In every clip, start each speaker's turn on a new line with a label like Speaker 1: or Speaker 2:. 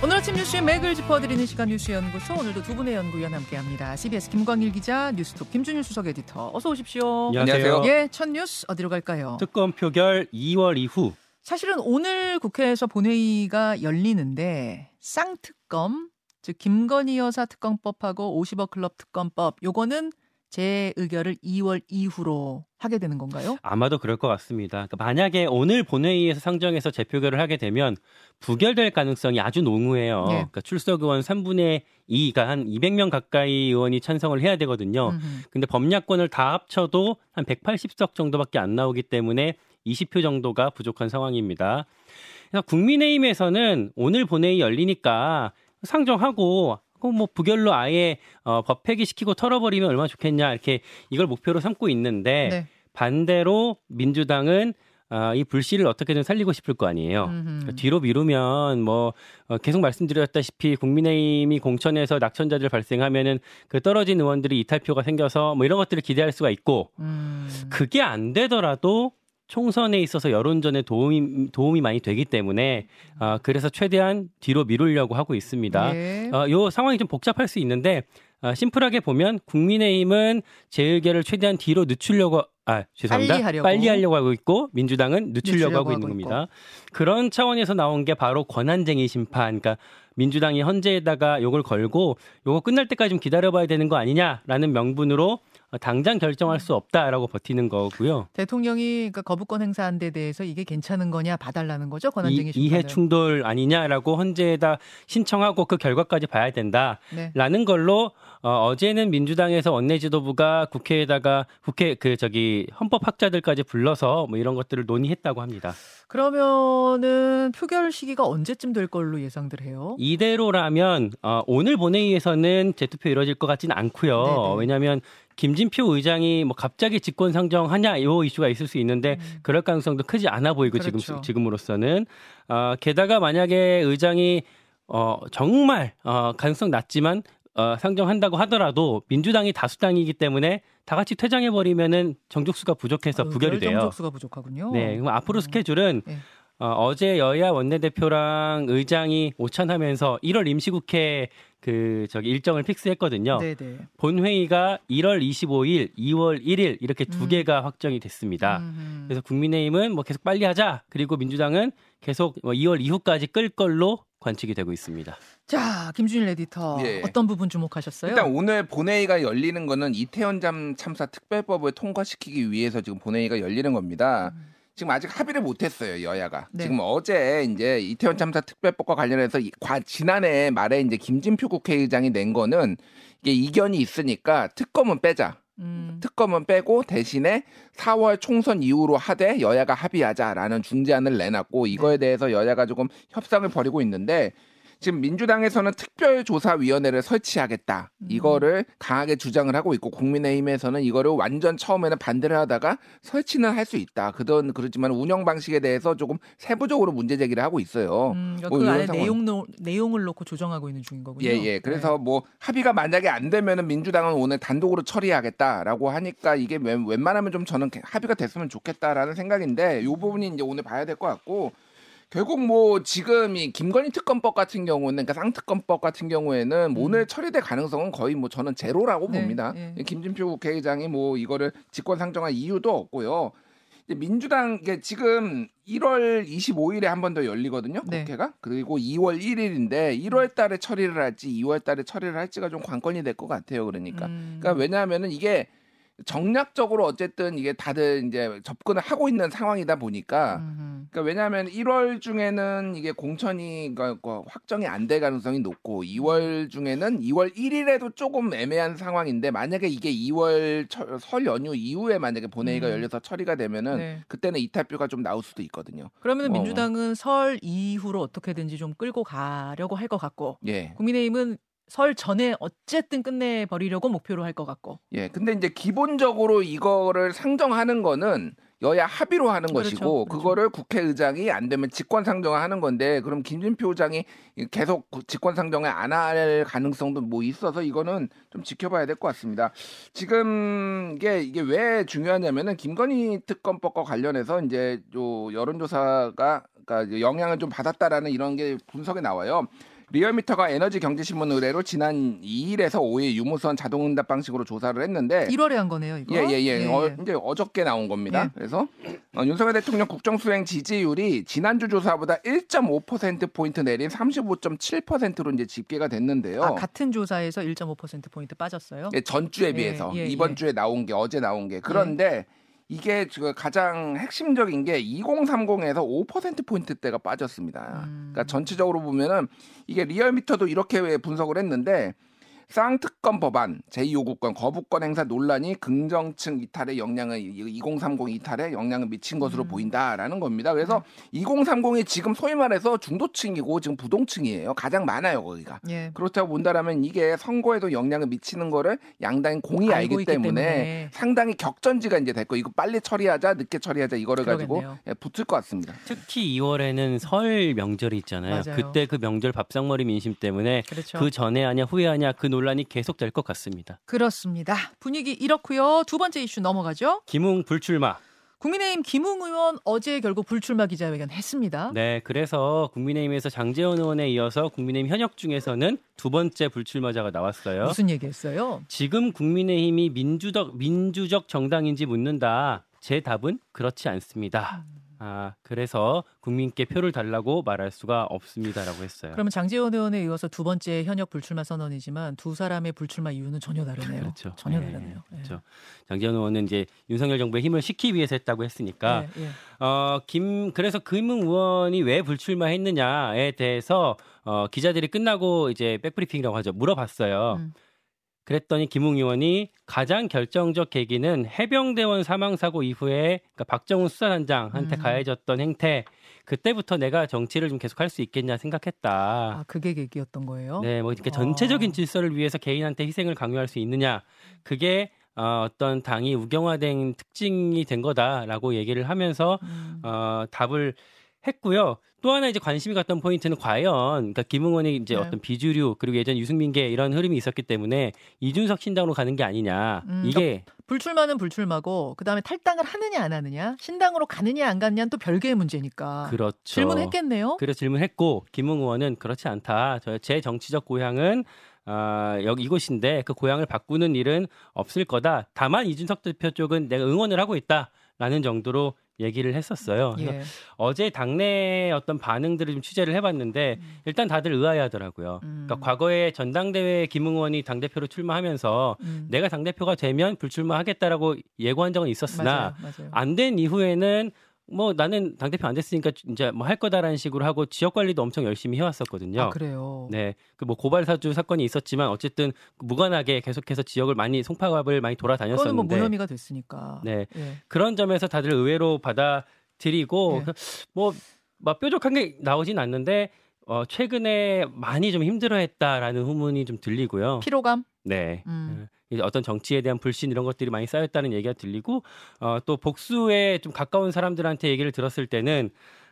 Speaker 1: 오늘 아침 뉴스의 맥을 짚어드리는 시간 뉴스연구소 오늘도 두 분의 연구위원 함께합니다. CBS 김광일 기자, 뉴스톱 김준일 수석 에디터 어서 오십시오.
Speaker 2: 안녕하세요.
Speaker 1: 예, 첫 뉴스 어디로 갈까요?
Speaker 2: 특검 표결 2월 이후
Speaker 1: 사실은 오늘 국회에서 본회의가 열리는데 쌍특검, 즉 김건희 여사 특검법하고 50억 클럽 특검법 요거는 재의결을 2월 이후로 하게 되는 건가요?
Speaker 2: 아마도 그럴 것 같습니다. 그러니까 만약에 오늘 본회의에서 상정해서 재표결을 하게 되면 부결될 가능성이 아주 농후해요.
Speaker 1: 예.
Speaker 2: 그러니까 출석 의원 3분의 2가 한 200명 가까이 의원이 찬성을 해야 되거든요.
Speaker 1: 음흠.
Speaker 2: 근데 법야권을 다 합쳐도 한 180석 정도밖에 안 나오기 때문에 20표 정도가 부족한 상황입니다. 그래서 국민의힘에서는 오늘 본회의 열리니까 상정하고 그뭐 부결로 아예 어, 법 폐기시키고 털어버리면 얼마나 좋겠냐 이렇게 이걸 목표로 삼고 있는데
Speaker 1: 네.
Speaker 2: 반대로 민주당은 아, 이 불씨를 어떻게든 살리고 싶을 거 아니에요. 그러니까 뒤로 미루면 뭐 어, 계속 말씀드렸다시피 국민의힘이 공천에서 낙천자들 발생하면은 그 떨어진 의원들이 이탈표가 생겨서 뭐 이런 것들을 기대할 수가 있고
Speaker 1: 음.
Speaker 2: 그게 안 되더라도 총선에 있어서 여론전에 도움이 도움이 많이 되기 때문에 아, 그래서 최대한 뒤로 미루려고 하고 있습니다.
Speaker 1: 예.
Speaker 2: 어, 요 상황이 좀 복잡할 수 있는데 어, 심플하게 보면 국민의힘은 재의결을 최대한 뒤로 늦추려고 아 죄송합니다
Speaker 1: 빨리 하려고.
Speaker 2: 하고 있고 민주당은 늦추려고,
Speaker 1: 늦추려고
Speaker 2: 하고 있는 겁니다. 그런 차원에서 나온 게 바로 권한쟁의 심판, 그러니까 민주당이 헌재에다가 요걸 걸고 요거 끝날 때까지 좀 기다려봐야 되는 거 아니냐라는 명분으로 어, 당장 결정할 수 없다라고 버티는 거고요.
Speaker 1: 대통령이 그러니까 거부권 행사한 데 대해서 이게 괜찮은 거냐 봐달라는 거죠 권한쟁의
Speaker 2: 이. 이해 충돌 아니냐라고 헌재에다 신청하고 그 결과까지 봐야 된다.
Speaker 1: 네.
Speaker 2: 라는 걸로 어, 어제는 민주당에서 원내 지도부가 국회에다가 국회 그 저기 헌법 학자들까지 불러서 뭐 이런 것들을 논의했다고 합니다.
Speaker 1: 그러면은 표결 시기가 언제쯤 될 걸로 예상들 해요?
Speaker 2: 이대로라면 어, 오늘 본회의에서는 재투표 이루어질 것 같지는 않고요.
Speaker 1: 네네.
Speaker 2: 왜냐하면 김진표 의장이 뭐 갑자기 직권 상정하냐 요 이슈가 있을 수 있는데 그럴 가능성도 크지 않아 보이고
Speaker 1: 음. 그렇죠.
Speaker 2: 지금 지금으로서는 어, 게다가 만약에 의장이 어, 정말 어, 가능성 낮지만 어, 상정한다고 하더라도 민주당이 다수당이기 때문에 다 같이 퇴장해 버리면은 정족수가 부족해서 부결이 돼요.
Speaker 1: 정족수가 부족하군요.
Speaker 2: 네, 그럼 앞으로 스케줄은
Speaker 1: 네.
Speaker 2: 어, 어제 여야 원내대표랑 의장이 오찬하면서 1월 임시국회 그 저기 일정을 픽스했거든요.
Speaker 1: 네네.
Speaker 2: 본회의가 1월 25일, 2월 1일 이렇게 두
Speaker 1: 음.
Speaker 2: 개가 확정이 됐습니다.
Speaker 1: 음흠.
Speaker 2: 그래서 국민의힘은 뭐 계속 빨리 하자. 그리고 민주당은 계속 뭐 2월 이후까지 끌 걸로 관측이 되고 있습니다.
Speaker 1: 자, 김준일 에디터
Speaker 3: 예.
Speaker 1: 어떤 부분 주목하셨어요?
Speaker 3: 일단 오늘 본회의가 열리는 거는 이태원 잠 참사 특별법을 통과시키기 위해서 지금 본회의가 열리는 겁니다. 지금 아직 합의를 못했어요 여야가.
Speaker 1: 네.
Speaker 3: 지금 어제 이제 이태원 참사 특별법과 관련해서 이- 과- 지난해 말에 이제 김진표 국회의장이 낸 거는 이게 이견이 있으니까 특검은 빼자.
Speaker 1: 음,
Speaker 3: 특검은 빼고 대신에 4월 총선 이후로 하되 여야가 합의하자라는 중재안을 내놨고 이거에
Speaker 1: 네.
Speaker 3: 대해서 여야가 조금 협상을 벌이고 있는데 지금 민주당에서는 특별조사위원회를 설치하겠다
Speaker 1: 음.
Speaker 3: 이거를 강하게 주장을 하고 있고 국민의힘에서는 이거를 완전 처음에는 반대를 하다가 설치는 할 수 있다 그던 그렇지만 운영 방식에 대해서 조금 세부적으로 문제 제기를 하고 있어요.
Speaker 1: 음, 그러니까
Speaker 3: 뭐
Speaker 1: 그 안에. 내용 노- 내용을 놓고 조정하고 있는 중인 거군요.
Speaker 3: 예, 예. 그래서 뭐 합의가 만약에 안 되면은 민주당은 오늘 단독으로 처리하겠다라고 하니까 이게 웬- 웬만하면 좀 저는 합의가 됐으면 좋겠다라는 생각인데 요 부분이 이제 오늘 봐야 될 것 같고 결국 뭐 지금 이 김건희 특검법 같은 경우는 그러니까 쌍특검법 같은 경우에는 뭐 오늘 처리될 가능성은 거의 뭐 저는 제로라고
Speaker 1: 음. 네,
Speaker 3: 봅니다.
Speaker 1: 예.
Speaker 3: 김진표 국회의장이 뭐 이거를 직권 상정할 이유도 없고요. 민주당 이게 지금 1월 25일에 한 번 더 열리거든요.
Speaker 1: 네.
Speaker 3: 국회가. 그리고 2월 1일인데 1월 달에 처리를 할지 2월 달에 처리를 할지가 좀 관건이 될 것 같아요. 그러니까.
Speaker 1: 음,
Speaker 3: 그러니까 왜냐하면은 이게 정략적으로 어쨌든 이게 다들 이제 접근을 하고 있는 상황이다 보니까. 그러니까 왜냐하면 1월 중에는 이게 공천이 그러니까 확정이 안 될 가능성이 높고 2월 중에는 2월 1일에도 조금 애매한 상황인데 만약에 이게 2월 철- 설 연휴 이후에 만약에 본회의가
Speaker 1: 음.
Speaker 3: 열려서 처리가 되면은
Speaker 1: 네.
Speaker 3: 그때는 이탈표가 좀 나올 수도 있거든요.
Speaker 1: 그러면
Speaker 3: 어.
Speaker 1: 민주당은 설 이후로 어떻게든지 좀 끌고 가려고 할 것 같고
Speaker 3: 예.
Speaker 1: 국민의힘은 설 전에 어쨌든 끝내 버리려고 목표로 할 것 같고.
Speaker 3: 예. 근데 이제 기본적으로 이거를 상정하는 거는 여야 합의로 하는
Speaker 1: 그렇죠,
Speaker 3: 것이고
Speaker 1: 그렇죠.
Speaker 3: 그거를 국회의장이 안 되면 직권 상정을 하는 건데 그럼 김진표 의장이 계속 직권 상정을 안 할 가능성도 뭐 있어서 이거는 좀 지켜봐야 될 것 같습니다. 지금 이게 이게 왜 중요하냐면은 김건희 특검법과 관련해서 이제 요 여론조사가 그러니까 영향을 좀 받았다라는 이런 게 분석에 나와요. 리얼미터가 에너지 경제신문 의뢰로 지난 2일에서 5일 유무선 자동응답 방식으로 조사를 했는데
Speaker 1: 1월에 한 거네요, 이거.
Speaker 3: 예, 예, 예. 어, 이제 어저께 나온 겁니다.
Speaker 1: 예.
Speaker 3: 그래서 어, 윤석열 대통령 국정 수행 지지율이 지난주 조사보다 1.5%포인트 내린 35.7%로 이제 집계가 됐는데요.
Speaker 1: 아, 같은 조사에서 1.5% 포인트 빠졌어요.
Speaker 3: 예, 전주에
Speaker 1: 예,
Speaker 3: 비해서
Speaker 1: 예,
Speaker 3: 이번
Speaker 1: 예.
Speaker 3: 주에 나온 게 어제 나온 게 그런데 이게 지금 가장 핵심적인 게 2030에서 5% 포인트대가 빠졌습니다.
Speaker 1: 음.
Speaker 3: 그러니까 전체적으로 보면은 이게 리얼미터도 이렇게 분석을 했는데 쌍특검 법안 제2요구권 거부권 행사 논란이 긍정층 이탈에 영향을 2030 이탈에 영향을 미친 것으로
Speaker 1: 음.
Speaker 3: 보인다라는 겁니다. 그래서 2030이 지금 소위 말해서 중도층이고 지금 부동층이에요. 가장 많아요 거기가.
Speaker 1: 예.
Speaker 3: 그렇다고 본다라면 이게 선거에도 영향을 미치는 거를 양당이 공이
Speaker 1: 알고 알기
Speaker 3: 때문에,
Speaker 1: 때문에.
Speaker 3: 상당히 격전지가 이제 됐고 이거 빨리 처리하자 늦게 처리하자 이거를 가지고
Speaker 1: 그러겠네요.
Speaker 3: 예, 붙을 것 같습니다.
Speaker 2: 특히 2월에는 설 명절이 있잖아요.
Speaker 1: 맞아요.
Speaker 2: 그때 그 명절 밥상머리 민심 때문에
Speaker 1: 그렇죠.
Speaker 2: 그 전에 하냐 후에 하냐 그 논란이 계속될 것 같습니다.
Speaker 1: 그렇습니다. 분위기 이렇고요. 두 번째 이슈 넘어가죠.
Speaker 2: 김웅 불출마.
Speaker 1: 국민의힘 김웅 의원 어제 결국 불출마 기자회견 했습니다.
Speaker 2: 네, 그래서 국민의힘에서 장재원 의원에 이어서 국민의힘 현역 중에서는 두 번째 불출마자가 나왔어요.
Speaker 1: 무슨 얘기했어요?
Speaker 2: 지금 국민의힘이 민주적 민주적 정당인지 묻는다. 제 답은 그렇지 않습니다. 아, 그래서 국민께 표를 달라고 말할 수가 없습니다라고 했어요.
Speaker 1: 그러면 장재원 의원에 이어서 두 번째 현역 불출마 선언이지만 두 사람의 불출마 이유는 전혀 다르네요.
Speaker 2: 그렇죠.
Speaker 1: 전혀
Speaker 2: 네,
Speaker 1: 다르네요. 예.
Speaker 2: 그렇죠. 장재원 의원은 이제 윤석열 정부의 힘을 싣기 위해서 했다고 했으니까
Speaker 1: 예, 예.
Speaker 2: 어, 김 그래서 김웅 의원이 왜 불출마했느냐에 대해서 어, 기자들이 끝나고 이제 백브리핑이라고 하죠. 물어봤어요.
Speaker 1: 음.
Speaker 2: 그랬더니 김웅 의원이 가장 결정적 계기는 해병대원 사망 사고 이후에 그러니까 박정훈 수사단장한테
Speaker 1: 음.
Speaker 2: 가해졌던 행태 그때부터 내가 정치를 좀 계속 할 수 있겠냐 생각했다.
Speaker 1: 아 그게 계기였던 거예요?
Speaker 2: 네, 뭐 이렇게
Speaker 1: 아.
Speaker 2: 전체적인 질서를 위해서 개인한테 희생을 강요할 수 있느냐. 그게 어, 어떤 당이 우경화된 특징이 된 거다라고 얘기를 하면서
Speaker 1: 음.
Speaker 2: 어, 답을 했고요. 또 하나 이제 관심이 갔던 포인트는 과연 그러니까 김웅원이 이제
Speaker 1: 네.
Speaker 2: 어떤 비주류 그리고 예전 유승민계 이런 흐름이 있었기 때문에 이준석 신당으로 가는 게 아니냐.
Speaker 1: 음,
Speaker 2: 이게
Speaker 1: 불출마는 불출마고 그 다음에 탈당을 하느냐 안 하느냐 신당으로 가느냐 안 가느냐는 또 별개의 문제니까
Speaker 2: 그렇죠.
Speaker 1: 질문했겠네요.
Speaker 2: 그래서 질문했고 김웅 의원은 그렇지 않다. 저제 정치적 고향은 아, 여기 이곳인데 그 고향을 바꾸는 일은 없을 거다. 다만 이준석 대표 쪽은 내가 응원을 하고 있다 라는 정도로 얘기를 했었어요.
Speaker 1: 예.
Speaker 2: 어제 당내 어떤 반응들을 좀 취재를 해봤는데 일단 다들 의아해하더라고요.
Speaker 1: 음.
Speaker 2: 그러니까 과거에 전당대회 김웅 의원이 당 대표로 출마하면서
Speaker 1: 음.
Speaker 2: 내가 당 대표가 되면 불출마하겠다라고 예고한 적은 있었으나. 안 된 이후에는 뭐 나는 당 대표 안 됐으니까 이제 뭐 할 거다라는 식으로 하고 지역 관리도 엄청 열심히 해왔었거든요.
Speaker 1: 아 그래요.
Speaker 2: 네, 그 뭐 고발 사주 사건이 있었지만 어쨌든 무관하게 계속해서 지역을 많이 송파갑을 많이
Speaker 1: 그거는 뭐
Speaker 2: 돌아다녔었는데
Speaker 1: 무혐의가 됐으니까.
Speaker 2: 네.
Speaker 1: 예.
Speaker 2: 그런 점에서 다들 의외로 받아들이고
Speaker 1: 예.
Speaker 2: 뭐, 막 뾰족한 게 나오진 않는데 어, 최근에 많이 좀 힘들어했다라는 후문이 좀 들리고요.
Speaker 1: 피로감.
Speaker 2: 네.
Speaker 1: 음.
Speaker 2: 예. 이제 어떤 정치에 대한 불신 이런 것들이 많이 쌓였다는 얘기가 들리고 어, 또 복수에 좀 가까운 사람들한테 얘기를 들었을 때는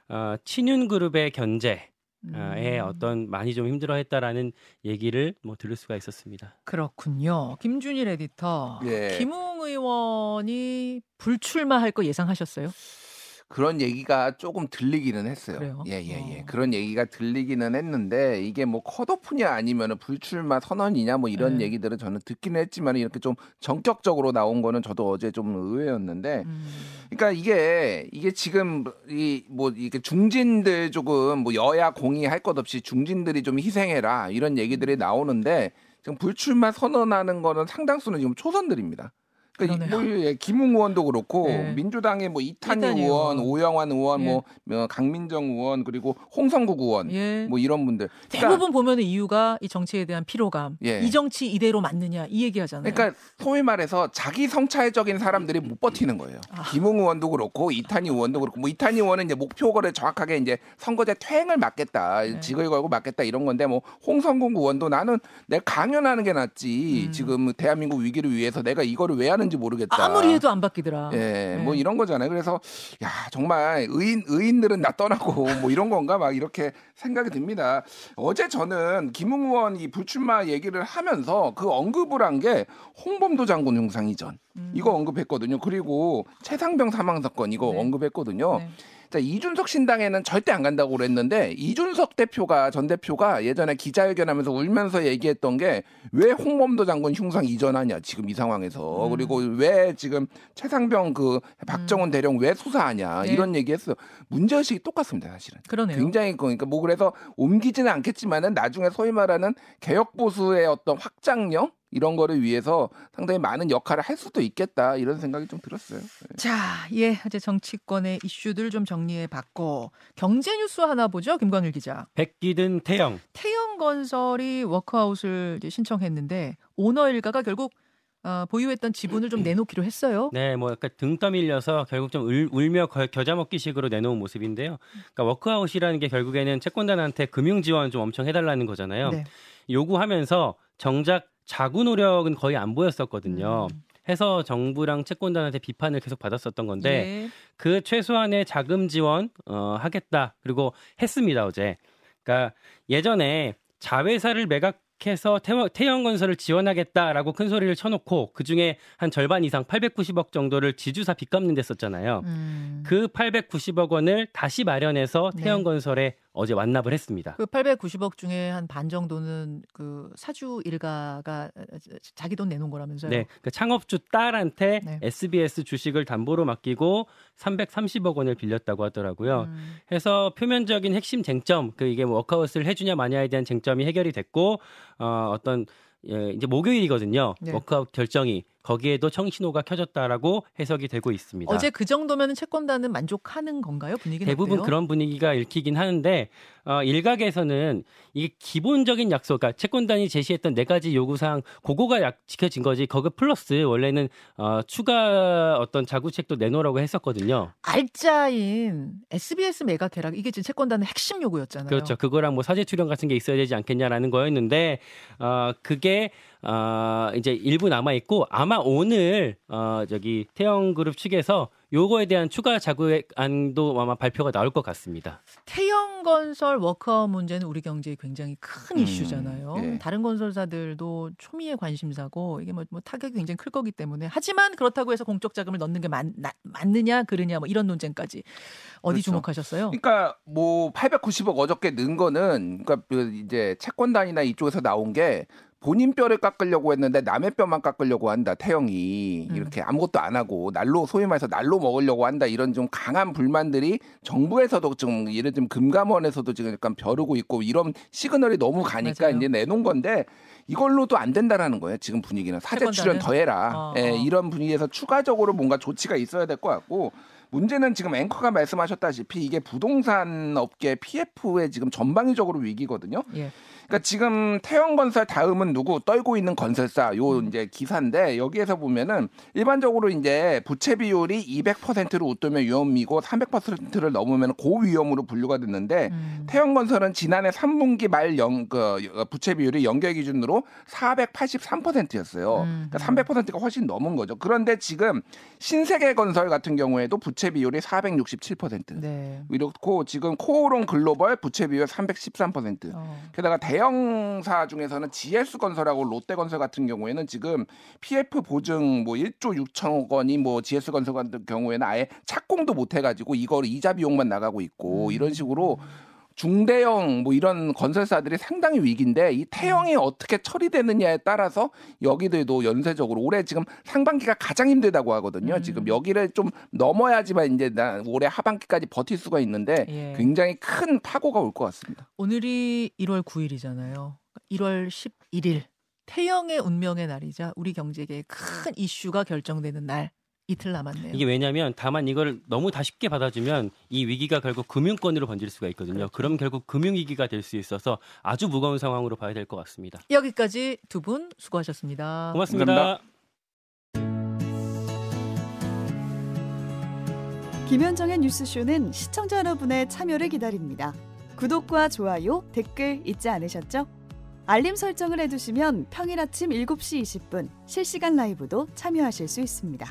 Speaker 2: 어, 친윤 그룹의 견제 에
Speaker 1: 음.
Speaker 2: 어떤 많이 좀 힘들어했다라는 얘기를 뭐 들을 수가 있었습니다.
Speaker 1: 그렇군요. 김준일 에디터.
Speaker 3: 예.
Speaker 1: 김웅 의원이 불출마할 거 예상하셨어요?
Speaker 3: 그런 얘기가 조금 들리기는 했어요.
Speaker 1: 그래요?
Speaker 3: 예, 예, 예.
Speaker 1: 어.
Speaker 3: 그런 얘기가 들리기는 했는데 이게 뭐 컷오프냐 아니면 불출마 선언이냐 뭐 이런
Speaker 1: 네.
Speaker 3: 얘기들은 저는 듣기는 했지만 이렇게 좀 전격적으로 나온 거는 저도 어제 좀 의외였는데
Speaker 1: 음.
Speaker 3: 그러니까 이게 이게 지금 이 뭐 이게 중진들 조금 뭐 여야 공의할 것 없이 중진들이 좀 희생해라 이런 얘기들이 나오는데 지금 불출마 선언하는 거는 상당수는 지금 초선들입니다. 그러니까 이- 뭐 예, 김웅 의원도 그렇고
Speaker 1: 네.
Speaker 3: 민주당의 뭐 이탄희, 의원,
Speaker 1: 의원.
Speaker 3: 오영환 의원,
Speaker 1: 예.
Speaker 3: 뭐 어, 강민정 의원 그리고 홍성국 의원
Speaker 1: 예.
Speaker 3: 뭐 이런 분들. 그러니까,
Speaker 1: 대부분 보면 이유가 이 정치에 대한 피로감.
Speaker 3: 예.
Speaker 1: 이 정치 이대로 맞느냐 이 얘기하잖아요.
Speaker 3: 그러니까 소위 말해서 자기 성찰적인 사람들이 못 버티는 거예요.
Speaker 1: 아.
Speaker 3: 김웅 의원도 그렇고 이탄희 의원도 그렇고 뭐 이탄희 의원은 이제 목표거를 정확하게 이제 선거제 퇴행을 막겠다,
Speaker 1: 네.
Speaker 3: 직을 걸고 막겠다 이런 건데 뭐 홍성국 의원도 나는 내가 강연하는 게 낫지
Speaker 1: 음.
Speaker 3: 지금 대한민국 위기를 위해서 내가 이거를 왜 하는 지 모르겠다.
Speaker 1: 아무리 해도 안 바뀌더라.
Speaker 3: 예,
Speaker 1: 네.
Speaker 3: 뭐 이런 거잖아요. 그래서 야 정말 의인 의인들은 나 떠나고 뭐 이런 건가 막 이렇게 생각이 듭니다. 어제 저는 김웅 의원 이 불출마 얘기를 하면서 그 언급을 한 게 홍범도 장군 흉상 이전.
Speaker 1: 음.
Speaker 3: 이거 언급했거든요. 그리고 최상병 사망 사건 이거
Speaker 1: 네.
Speaker 3: 언급했거든요.
Speaker 1: 네.
Speaker 3: 자, 이준석 신당에는 절대 안 간다고 그랬는데 이준석 대표가 전 대표가 예전에 기자회견하면서 울면서 얘기했던 게 왜 홍범도 장군 흉상 이전하냐 지금 이 상황에서
Speaker 1: 음.
Speaker 3: 그리고 왜 지금 최상병 그 박정훈 대령 왜 수사하냐
Speaker 1: 네.
Speaker 3: 이런 얘기했어요. 문제 의식이 똑같습니다 사실은.
Speaker 1: 그러네요.
Speaker 3: 굉장히 그러니까 뭐 그래서 옮기지는 않겠지만은 나중에 소위 말하는 개혁 보수의 어떤 확장력 이런 거를 위해서 상당히 많은 역할을 할 수도 있겠다 이런 생각이 좀 들었어요. 네.
Speaker 1: 자, 예, 이제 정치권의 이슈들 좀 정리해 봤고 경제 뉴스 하나 보죠, 김광일 기자.
Speaker 2: 백기든 태영.
Speaker 1: 태영 건설이 워크아웃을 이제 신청했는데 오너 일가가 결국 어, 보유했던 지분을 좀 내놓기로 했어요.
Speaker 2: 네, 뭐 약간 등 떠밀려서 결국 좀 울, 울며 거- 겨자 먹기식으로 내놓은 모습인데요. 그러니까 워크아웃이라는 게 결국에는 채권단한테 금융 지원 좀 엄청 해달라는 거잖아요.
Speaker 1: 네.
Speaker 2: 요구하면서 정작 자구 노력은 거의 안 보였었거든요.
Speaker 1: 음.
Speaker 2: 해서 정부랑 채권단한테 비판을 계속 받았었던 건데
Speaker 1: 예.
Speaker 2: 그 최소한의 자금 지원 어, 하겠다 그리고 했습니다 어제. 그러니까 예전에 자회사를 매각해서 태워- 태영건설을 지원하겠다라고 큰 소리를 쳐놓고 그 중에 한 절반 이상 890억 정도를 지주사 빚 갚는 데 썼잖아요.
Speaker 1: 음.
Speaker 2: 그 890억 원을 다시 마련해서
Speaker 1: 네.
Speaker 2: 태영건설에 어제 완납을 했습니다.
Speaker 1: 그 890억 중에 한 반 정도는 그 사주 일가가 자기 돈 내놓은 거라면서요.
Speaker 2: 네, 그 창업주 딸한테
Speaker 1: 네.
Speaker 2: SBS 주식을 담보로 맡기고 330억 원을 빌렸다고 하더라고요.
Speaker 1: 음.
Speaker 2: 해서 표면적인 핵심 쟁점, 그 이게 뭐 워크아웃을 해주냐 마냐에 대한 쟁점이 해결이 됐고, 어, 어떤 예, 이제 목요일이거든요.
Speaker 1: 네.
Speaker 2: 워크아웃 결정이 거기에도 청신호가 켜졌다라고 해석이 되고 있습니다.
Speaker 1: 어제 그 정도면 채권단은 만족하는 건가요? 분위기는
Speaker 2: 대부분
Speaker 1: 어때요?
Speaker 2: 그런 분위기가 읽히긴 하는데 어, 일각에서는 이게 기본적인 약속, 그러니까 채권단이 제시했던 네 가지 요구 사항, 그거가 약 지켜진 거지. 거기 플러스 원래는 어, 추가 어떤 자구책도 내놓으라고 했었거든요.
Speaker 1: 알짜인 SBS 매각 계약 이게 지금 채권단의 핵심 요구였잖아요.
Speaker 2: 그렇죠. 그거랑 뭐 사제 출연 같은 게 있어야 되지 않겠냐라는 거였는데 어 그게 어 이제 일부 남아 있고 아마 오늘 어 저기 태영그룹 측에서 요거에 대한 추가 자구안도 아마 발표가 나올 것 같습니다.
Speaker 1: 태영 건설 워크아웃 문제는 우리 경제에 굉장히 큰
Speaker 3: 음,
Speaker 1: 이슈잖아요.
Speaker 3: 예.
Speaker 1: 다른 건설사들도 초미의 관심사고 이게 뭐, 뭐 타격이 굉장히 클 거기 때문에 하지만 그렇다고 해서 공적 자금을 넣는 게 맞, 나- 맞느냐 그르냐 뭐 이런 논쟁까지 어디
Speaker 3: 그렇죠.
Speaker 1: 주목하셨어요?
Speaker 3: 그러니까 뭐 890억 어저께 는 거는 그러니까 그 이제 채권단이나 이쪽에서 나온 게 본인 뼈를 깎으려고 했는데 남의 뼈만 깎으려고 한다 태영이
Speaker 1: 음.
Speaker 3: 이렇게 아무것도 안 하고 날로 소위 말해서 날로 먹으려고 한다 이런 좀 강한 불만들이 정부에서도 좀 예를 들면 금감원에서도 지금 약간 벼르고 있고 이런 시그널이 너무 가니까
Speaker 1: 맞아요.
Speaker 3: 이제 내놓은 건데 이걸로도 안 된다라는 거예요 지금 분위기는 사제 출연? 더해라
Speaker 1: 어,
Speaker 3: 예,
Speaker 1: 어.
Speaker 3: 이런 분위기에서 추가적으로 뭔가 조치가 있어야 될 것 같고 문제는 지금 앵커가 말씀하셨다시피 이게 부동산 업계 PF의 지금 전방위적으로 위기거든요.
Speaker 1: 예.
Speaker 3: 그러니까 지금 태영건설 다음은 누구 떨고 있는 건설사 요 이제 기사인데 여기에서 보면은 일반적으로 이제 부채 비율이 200%를 웃돌면 위험이고 300%를 넘으면 고위험으로 분류가 됐는데
Speaker 1: 음.
Speaker 3: 태영건설은 지난해 3분기 말 연, 그, 부채 비율이 연결 기준으로 483%였어요.
Speaker 1: 음.
Speaker 3: 그러니까 300%가 훨씬 넘은 거죠. 그런데 지금 신세계 건설 같은 경우에도 부채 비율이 467%.
Speaker 1: 네.
Speaker 3: 이렇고 지금 코오롱 글로벌 부채 비율 313%.
Speaker 1: 어.
Speaker 3: 게다가 대형사 중에서는 GS건설하고 롯데건설 같은 경우에는 지금 PF 보증 뭐 1조 6천억 원이 뭐 GS건설 같은 경우에는 아예 착공도 못 해가지고 이걸 이자 비용만 나가고 있고
Speaker 1: 음.
Speaker 3: 이런 식으로 중대형 뭐 이런 건설사들이 상당히 위기인데 이 태형이 어떻게 처리되느냐에 따라서 여기들도 연쇄적으로 올해 지금 상반기가 가장 힘들다고 하거든요.
Speaker 1: 음.
Speaker 3: 지금 여기를 좀 넘어야지만 이제 나 올해 하반기까지 버틸 수가 있는데
Speaker 1: 예.
Speaker 3: 굉장히 큰 파고가 올 것 같습니다.
Speaker 1: 오늘이 1월 9일이잖아요. 1월 11일 태영의 운명의 날이자 우리 경제계의 큰 이슈가 결정되는 날 이틀 남았네요.
Speaker 2: 이게 왜냐하면 다만 이걸 너무 다 쉽게 받아주면 이 위기가 결국 금융권으로 번질 수가 있거든요.
Speaker 1: 그렇죠.
Speaker 2: 그럼 결국 금융위기가 될 수 있어서 아주 무거운 상황으로 봐야 될 것 같습니다.
Speaker 1: 여기까지 두 분 수고하셨습니다.
Speaker 2: 고맙습니다.
Speaker 3: 감사합니다.
Speaker 4: 김현정의 뉴스쇼는 시청자 여러분의 참여를 기다립니다. 구독과 좋아요, 댓글 잊지 않으셨죠? 알림 설정을 해두시면 평일 아침 7시 20분 실시간 라이브도 참여하실 수 있습니다.